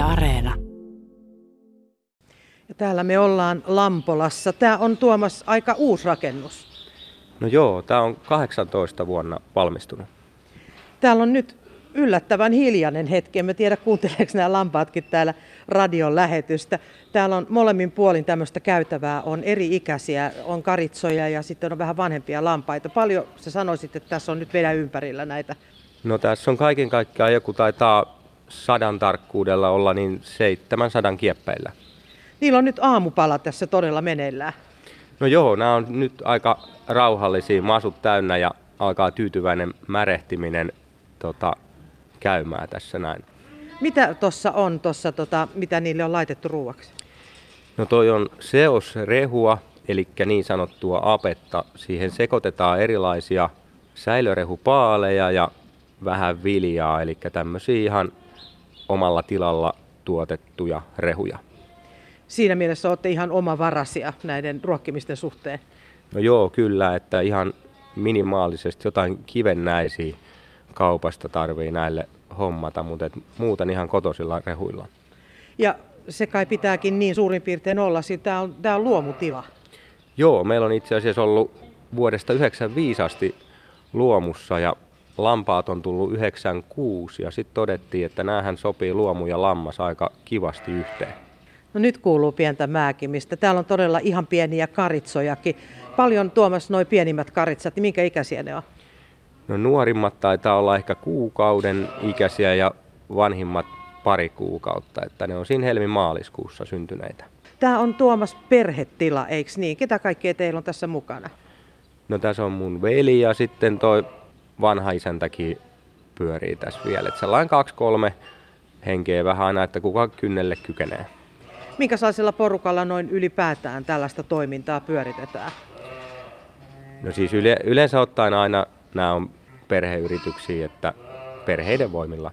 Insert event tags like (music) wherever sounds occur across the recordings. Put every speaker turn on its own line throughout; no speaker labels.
Yle Areena.
Ja täällä me ollaan Lampolassa. Tämä on Tuomas aika uusi rakennus.
No joo, tämä on 18 vuonna valmistunut.
Täällä on nyt yllättävän hiljainen hetki. En mä tiedä, kuunteleeko nämä lampaatkin täällä radion lähetystä. Täällä on molemmin puolin tämmöistä käytävää. On eri ikäisiä, on karitsoja ja sitten on vähän vanhempia lampaita. Paljon sä sanoisit, että tässä on nyt vielä ympärillä näitä?
No tässä on kaiken kaikkiaan joku taitaa sadan tarkkuudella olla niin 700 kieppeillä.
Niillä on nyt aamupala tässä todella meneillään.
No joo, nämä on nyt aika rauhallisia, masut täynnä ja alkaa tyytyväinen märehtiminen tota, käymään tässä näin.
Mitä tuossa on, tossa, tota, mitä niille on laitettu ruuaksi?
No toi on seosrehua, eli niin sanottua apetta. Siihen sekoitetaan erilaisia säilörehupaaleja ja vähän viljaa, eli tämmöisiä ihan omalla tilalla tuotettuja rehuja.
Siinä mielessä olette ihan omavarasia näiden ruokkimisten suhteen.
No joo, kyllä, että ihan minimaalisesti jotain kivennäisiä kaupasta tarvii näille hommata, mutta et muuten ihan kotosilla rehuilla.
Ja se kai pitääkin niin suurin piirtein olla, sillä tämä on, on luomutila.
Joo, meillä on itse asiassa ollut vuodesta 1995 asti luomussa ja lampaat on tullut 96 ja sitten todettiin, että näähän sopii luomu ja lammas aika kivasti yhteen.
No nyt kuuluu pientä määkimistä. Täällä on todella ihan pieniä karitsojakin. Paljon Tuomas noin pienimmät karitsat, niin minkä ikäisiä ne on?
No nuorimmat taitaa olla ehkä kuukauden ikäisiä ja vanhimmat pari kuukautta, että ne on siinä helmi-maaliskuussa syntyneitä.
Tämä on Tuomas perhetila, eikö niin? Ketä kaikkea teillä on tässä mukana?
No tässä on mun veli ja sitten toi vanha isäntäkin pyörii tässä vielä. Et sellainen kaksi kolme henkeä vähän aina, että kuka kynnelle kykenee.
Minkälaisella porukalla noin ylipäätään tällaista toimintaa pyöritetään?
No siis yle, yleensä ottaen aina nämä on perheyrityksiä, että perheiden voimilla.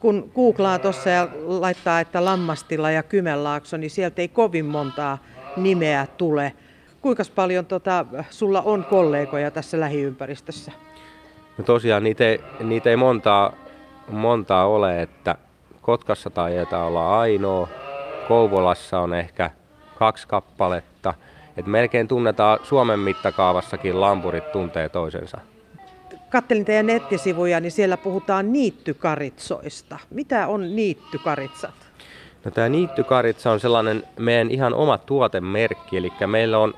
Kun googlaa tuossa ja laittaa, että Lammastila ja Kymenlaakso, niin sieltä ei kovin montaa nimeä tule. Kuinka paljon tota, sulla on kollegoja tässä lähiympäristössä?
No tosiaan niitä ei, niitä ei montaa, montaa ole, että Kotkassa taitaa olla ainoa, Kouvolassa on ehkä kaksi kappaletta. Et melkein tunnetaan Suomen mittakaavassakin lampurit tuntee toisensa.
Kattelin teidän nettisivuja, niin siellä puhutaan niittykaritsoista. Mitä on niittykaritsat?
No tämä niittykaritsa on sellainen meidän ihan oma tuotemerkki, eli meillä on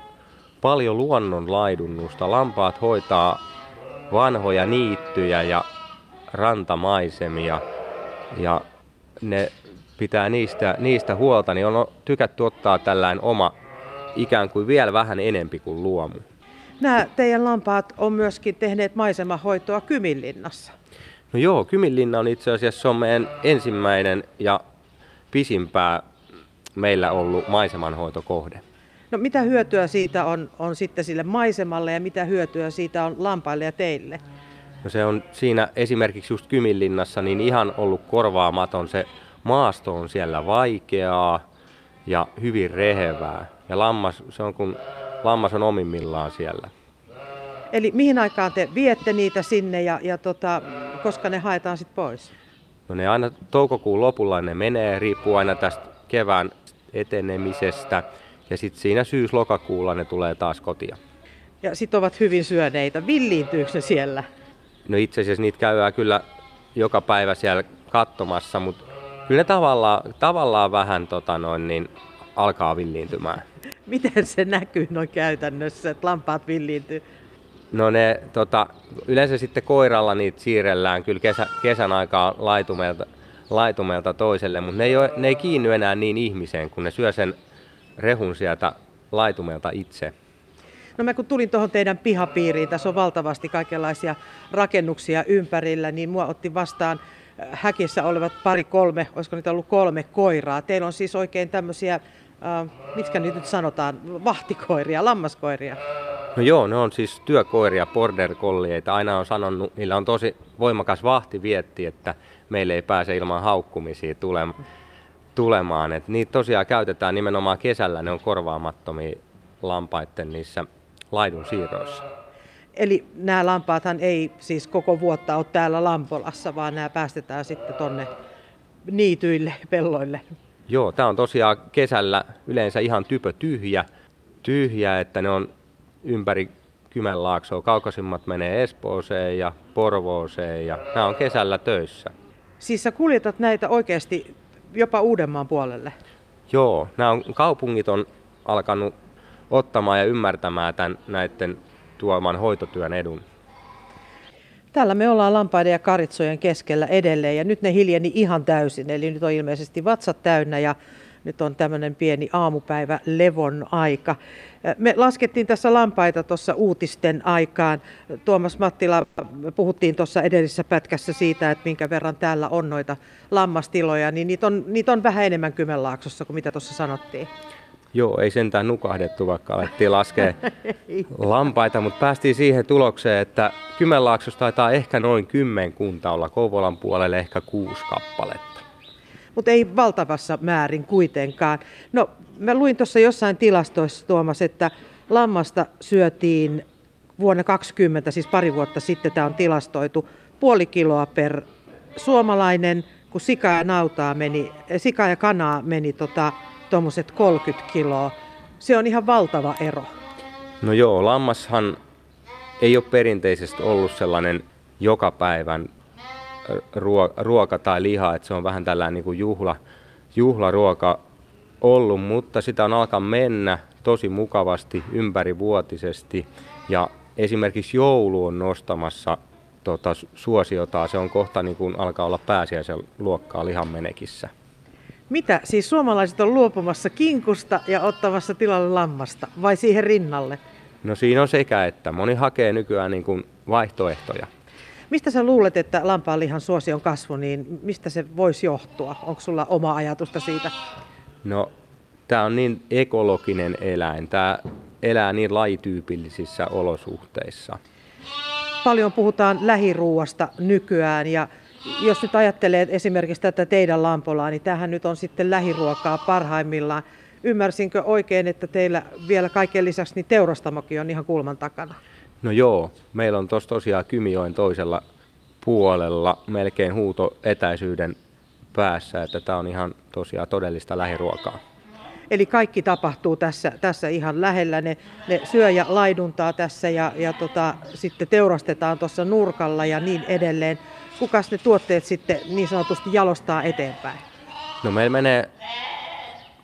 paljon luonnonlaidunnusta. Lampaat hoitaa vanhoja niittyjä ja rantamaisemia ja ne pitää niistä, niistä huolta, niin on tykätty ottaa tällainen oma ikään kuin vielä vähän enempi kuin luomu.
Nämä teidän lampaat on myöskin tehneet maisemahoitoa Kyminlinnassa.
No joo, Kyminlinna on itse asiassa on meidän ensimmäinen ja pisimpää meillä ollut maisemanhoitokohde.
No mitä hyötyä siitä on, on sitten sille maisemalle ja mitä hyötyä siitä on lampaille ja teille?
No se on siinä esimerkiksi just Kyminlinnassa niin ihan ollut korvaamaton. Se maasto on siellä vaikeaa ja hyvin rehevää. Ja lammas, se on kun lammas on omimmillaan siellä.
Eli mihin aikaan te viette niitä sinne ja, ja tota, koska ne haetaan sitten pois?
No ne aina toukokuun lopulla ne menee, riippuu aina tästä kevään etenemisestä. Ja sitten siinä syys-lokakuulla ne tulee taas kotia.
Ja sitten ovat hyvin syöneitä. Villiintyykö ne siellä?
No itse asiassa niitä käydään kyllä joka päivä siellä katsomassa, mutta kyllä ne tavallaan, tavallaan vähän tota noin, niin alkaa villiintymään. (laughs)
Miten se näkyy noin käytännössä, että lampaat villiintyy?
No ne, tota, yleensä sitten koiralla niitä siirrellään kyllä kesä, kesän aikaa laitumelta, laitumelta toiselle, mutta ne ei, ole, ne ei kiinny enää niin ihmiseen, kun ne syö sen rehun sieltä laitumelta itse.
No mä kun tulin tuohon teidän pihapiiriin, tässä on valtavasti kaikenlaisia rakennuksia ympärillä, niin mua otti vastaan äh, häkissä olevat pari kolme, olisiko niitä ollut kolme koiraa. Teillä on siis oikein tämmöisiä, äh, mitkä nyt sanotaan, vahtikoiria, lammaskoiria.
No joo, ne on siis työkoiria, border collieita. Aina on sanonut, niillä on tosi voimakas vahtivietti, että meille ei pääse ilman haukkumisia tulemaan tulemaan. Et niitä tosiaan käytetään nimenomaan kesällä, ne on korvaamattomia lampaiden niissä laidun siirroissa.
Eli nämä lampaathan ei siis koko vuotta ole täällä Lampolassa, vaan nämä päästetään sitten tonne niityille, pelloille?
Joo, tämä on tosiaan kesällä yleensä ihan typö tyhjä, tyhjä että ne on ympäri Kymenlaaksoa. Kaukaisimmat menee Espooseen ja Porvooseen ja nämä on kesällä töissä.
Siis sä kuljetat näitä oikeasti jopa Uudenmaan puolelle?
Joo, nämä on, kaupungit on alkanut ottamaan ja ymmärtämään tämän, näiden tuoman hoitotyön edun.
Täällä me ollaan lampaiden ja karitsojen keskellä edelleen ja nyt ne hiljeni ihan täysin. Eli nyt on ilmeisesti vatsat täynnä ja nyt on tämmöinen pieni aamupäivä levon aika. Me laskettiin tässä lampaita tuossa uutisten aikaan. Tuomas Mattila, puhuttiin tuossa edellisessä pätkässä siitä, että minkä verran täällä on noita lammastiloja, niin niitä on, niitä on vähän enemmän Kymenlaaksossa kuin mitä tuossa sanottiin.
Joo, ei sentään nukahdettu, vaikka alettiin laskea (laughs) lampaita, mutta päästiin siihen tulokseen, että Kymenlaaksossa taitaa ehkä noin kymmenkunta olla, Kouvolan puolelle ehkä kuusi kappaletta.
Mutta ei valtavassa määrin kuitenkaan. No, mä luin tuossa jossain tilastoissa, Tuomas, että lammasta syötiin vuonna 20, siis pari vuotta sitten tämä on tilastoitu, puoli kiloa per suomalainen, kun sika ja, nautaa meni, sika ja kanaa meni tota, tuommoiset 30 kiloa. Se on ihan valtava ero.
No joo, lammashan ei ole perinteisesti ollut sellainen joka päivän ruoka tai liha, että se on vähän tällainen niin kuin juhla, juhlaruoka ollut, mutta sitä on alkaa mennä tosi mukavasti ympärivuotisesti ja esimerkiksi joulu on nostamassa tota, suosiota, se on kohta niin kuin alkaa olla pääsiäisen luokkaa lihanmenekissä.
Mitä? Siis suomalaiset on luopumassa kinkusta ja ottamassa tilalle lammasta vai siihen rinnalle?
No siinä on sekä että. Moni hakee nykyään niin kuin vaihtoehtoja.
Mistä sä luulet, että lampaanlihan suosion kasvu, niin mistä se voisi johtua? Onko sulla oma ajatusta siitä?
No, tämä on niin ekologinen eläin. Tämä elää niin lajityypillisissä olosuhteissa.
Paljon puhutaan lähiruuasta nykyään ja jos nyt ajattelee esimerkiksi tätä teidän lampolaa, niin tähän nyt on sitten lähiruokaa parhaimmillaan. Ymmärsinkö oikein, että teillä vielä kaiken lisäksi niin teurastamokin on ihan kulman takana?
No joo, meillä on tuossa tosiaan Kymijoen toisella puolella melkein huuto etäisyyden päässä, että tämä on ihan tosiaan todellista lähiruokaa.
Eli kaikki tapahtuu tässä, tässä ihan lähellä. Ne, ne syö ja laiduntaa tässä ja, ja tota, sitten teurastetaan tuossa nurkalla ja niin edelleen. Kukas ne tuotteet sitten niin sanotusti jalostaa eteenpäin?
No meillä menee,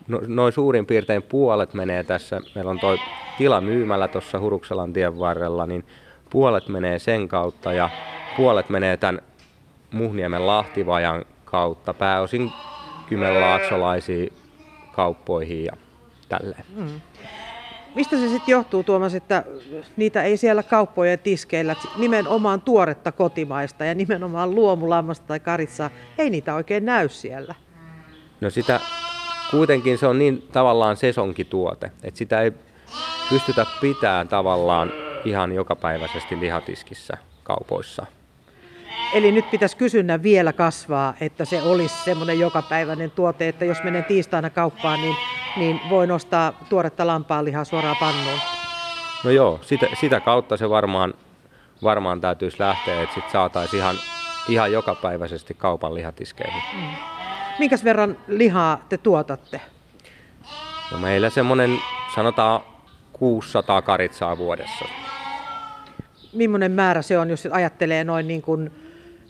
no, noin suurin piirtein puolet menee tässä. Meillä on toi tila myymällä tuossa Huruksalan tien varrella, niin puolet menee sen kautta ja puolet menee tämän Muhniemen Lahtivajan kautta, pääosin Kymenlaaksolaisiin kauppoihin ja tälleen. Mm.
Mistä se sitten johtuu Tuomas, että niitä ei siellä kauppojen tiskeillä, nimenomaan tuoretta kotimaista ja nimenomaan luomulammasta tai karitsaa, ei niitä oikein näy siellä?
No sitä kuitenkin se on niin tavallaan sesonkituote, että sitä ei pystytä pitämään tavallaan ihan jokapäiväisesti lihatiskissä kaupoissa.
Eli nyt pitäisi kysynnä vielä kasvaa, että se olisi semmoinen jokapäiväinen tuote, että jos menen tiistaina kauppaan, niin, niin voi nostaa tuoretta lampaanlihaa suoraan pannuun.
No joo, sitä, sitä kautta se varmaan, varmaan täytyisi lähteä, että sitten saataisiin ihan, ihan jokapäiväisesti kaupan lihatiskeihin. Mm.
Minkäs verran lihaa te tuotatte?
No meillä semmoinen, sanotaan 600 karitsaa vuodessa.
Millainen määrä se on, jos ajattelee noin niin kuin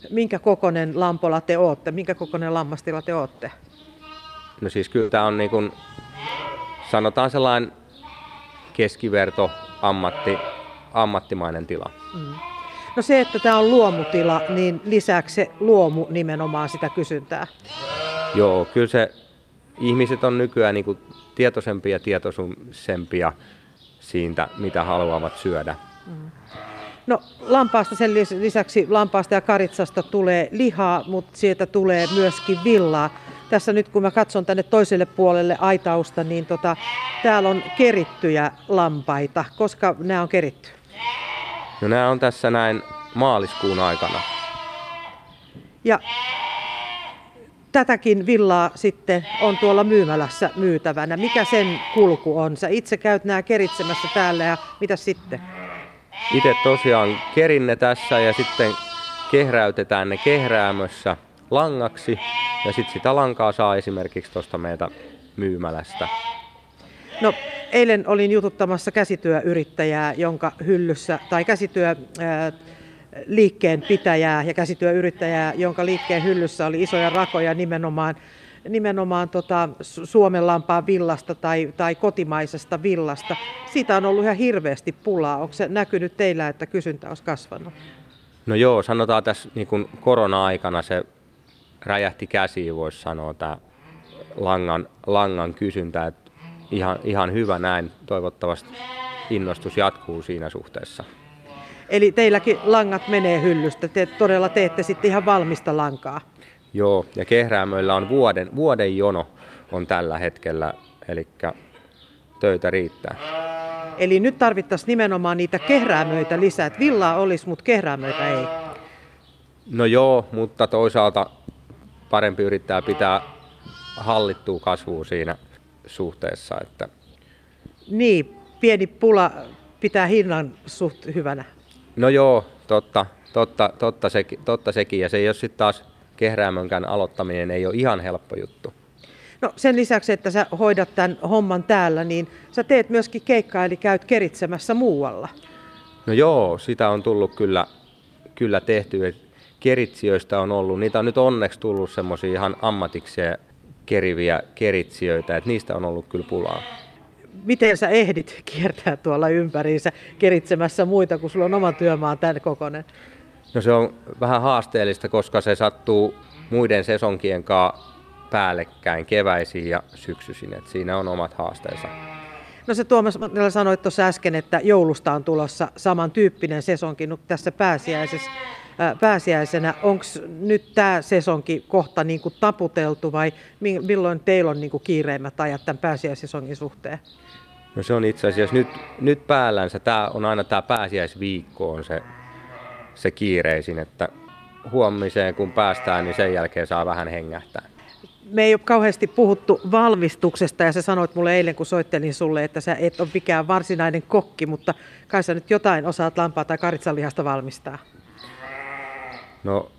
minkä kokoinen lampola te ootte, minkä kokoinen lammastila te ootte?
No siis kyllä tämä on niin kuin, sanotaan sellainen keskiverto ammatti, ammattimainen tila. Mm.
No se, että tämä on luomutila, niin lisäksi se luomu nimenomaan sitä kysyntää?
Joo, kyllä se ihmiset on nykyään niin kuin tietoisempia ja tietoisempia siitä, mitä haluavat syödä. Mm.
No lampaasta sen lisäksi lampaasta ja karitsasta tulee lihaa, mutta sieltä tulee myöskin villaa. Tässä nyt kun mä katson tänne toiselle puolelle aitausta, niin tota, täällä on kerittyjä lampaita. Koska nämä on keritty?
No nämä on tässä näin maaliskuun aikana.
Ja tätäkin villaa sitten on tuolla myymälässä myytävänä. Mikä sen kulku on? Sä itse käyt nämä keritsemässä täällä ja mitä sitten?
itse tosiaan kerin ne tässä ja sitten kehräytetään ne kehräämössä langaksi ja sitten sitä lankaa saa esimerkiksi tuosta meitä myymälästä.
No, eilen olin jututtamassa käsityöyrittäjää, jonka hyllyssä, tai käsityö ää, liikkeen pitäjää ja käsityöyrittäjää, jonka liikkeen hyllyssä oli isoja rakoja nimenomaan, nimenomaan tota Suomenlampaan villasta tai, tai kotimaisesta villasta. Siitä on ollut ihan hirveästi pulaa. Onko se näkynyt teillä, että kysyntä olisi kasvanut?
No joo, sanotaan tässä niin kuin korona-aikana se räjähti käsiin, voisi sanoa, tämä langan, langan kysyntä. Että ihan, ihan hyvä näin. Toivottavasti innostus jatkuu siinä suhteessa.
Eli teilläkin langat menee hyllystä. Te todella teette sitten ihan valmista lankaa.
Joo, ja kehräämöillä on vuoden, vuoden jono on tällä hetkellä, eli töitä riittää.
Eli nyt tarvittaisiin nimenomaan niitä kehräämöitä lisää. Että villaa olisi, mutta kehräämöitä ei.
No joo, mutta toisaalta parempi yrittää pitää hallittua kasvua siinä suhteessa. Että...
Niin, pieni pula pitää hinnan suht hyvänä.
No joo, totta, totta, totta, sekin, totta sekin. Ja se ei ole sitten taas kehräämönkään aloittaminen ei ole ihan helppo juttu.
No sen lisäksi, että sä hoidat tämän homman täällä, niin sä teet myöskin keikkaa, eli käyt keritsemässä muualla.
No joo, sitä on tullut kyllä, kyllä tehty. Keritsijöistä on ollut, niitä on nyt onneksi tullut semmoisia ihan ammatikseen keriviä keritsijöitä, että niistä on ollut kyllä pulaa.
Miten sä ehdit kiertää tuolla ympäriinsä keritsemässä muita, kun sulla on oma työmaa tämän kokoinen?
No se on vähän haasteellista, koska se sattuu muiden sesonkien kanssa päällekkäin keväisiin ja syksyisin, että siinä on omat haasteensa.
No se Tuomas sanoi tuossa äsken, että joulusta on tulossa samantyyppinen sesonki nyt tässä pääsiäisessä pääsiäisenä. Onko nyt tämä sesonki kohta niin kuin taputeltu vai milloin teillä on niin kuin kiireimmät ajat tämän pääsiäissesongin suhteen?
No se on itse asiassa nyt, nyt päällänsä. Tämä on aina tämä pääsiäisviikko on se, se kiireisin, että huomiseen kun päästään, niin sen jälkeen saa vähän hengähtää.
Me ei ole kauheasti puhuttu valmistuksesta ja sä sanoit mulle eilen, kun soittelin sulle, että sä et ole mikään varsinainen kokki, mutta kai sä nyt jotain osaat lampaa tai karitsanlihasta valmistaa.
No,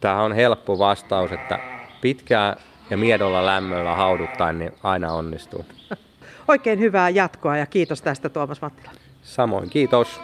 tämä on helppo vastaus, että pitkää ja miedolla lämmöllä hauduttain, niin aina onnistuu.
Oikein hyvää jatkoa ja kiitos tästä Tuomas Mattila.
Samoin, kiitos.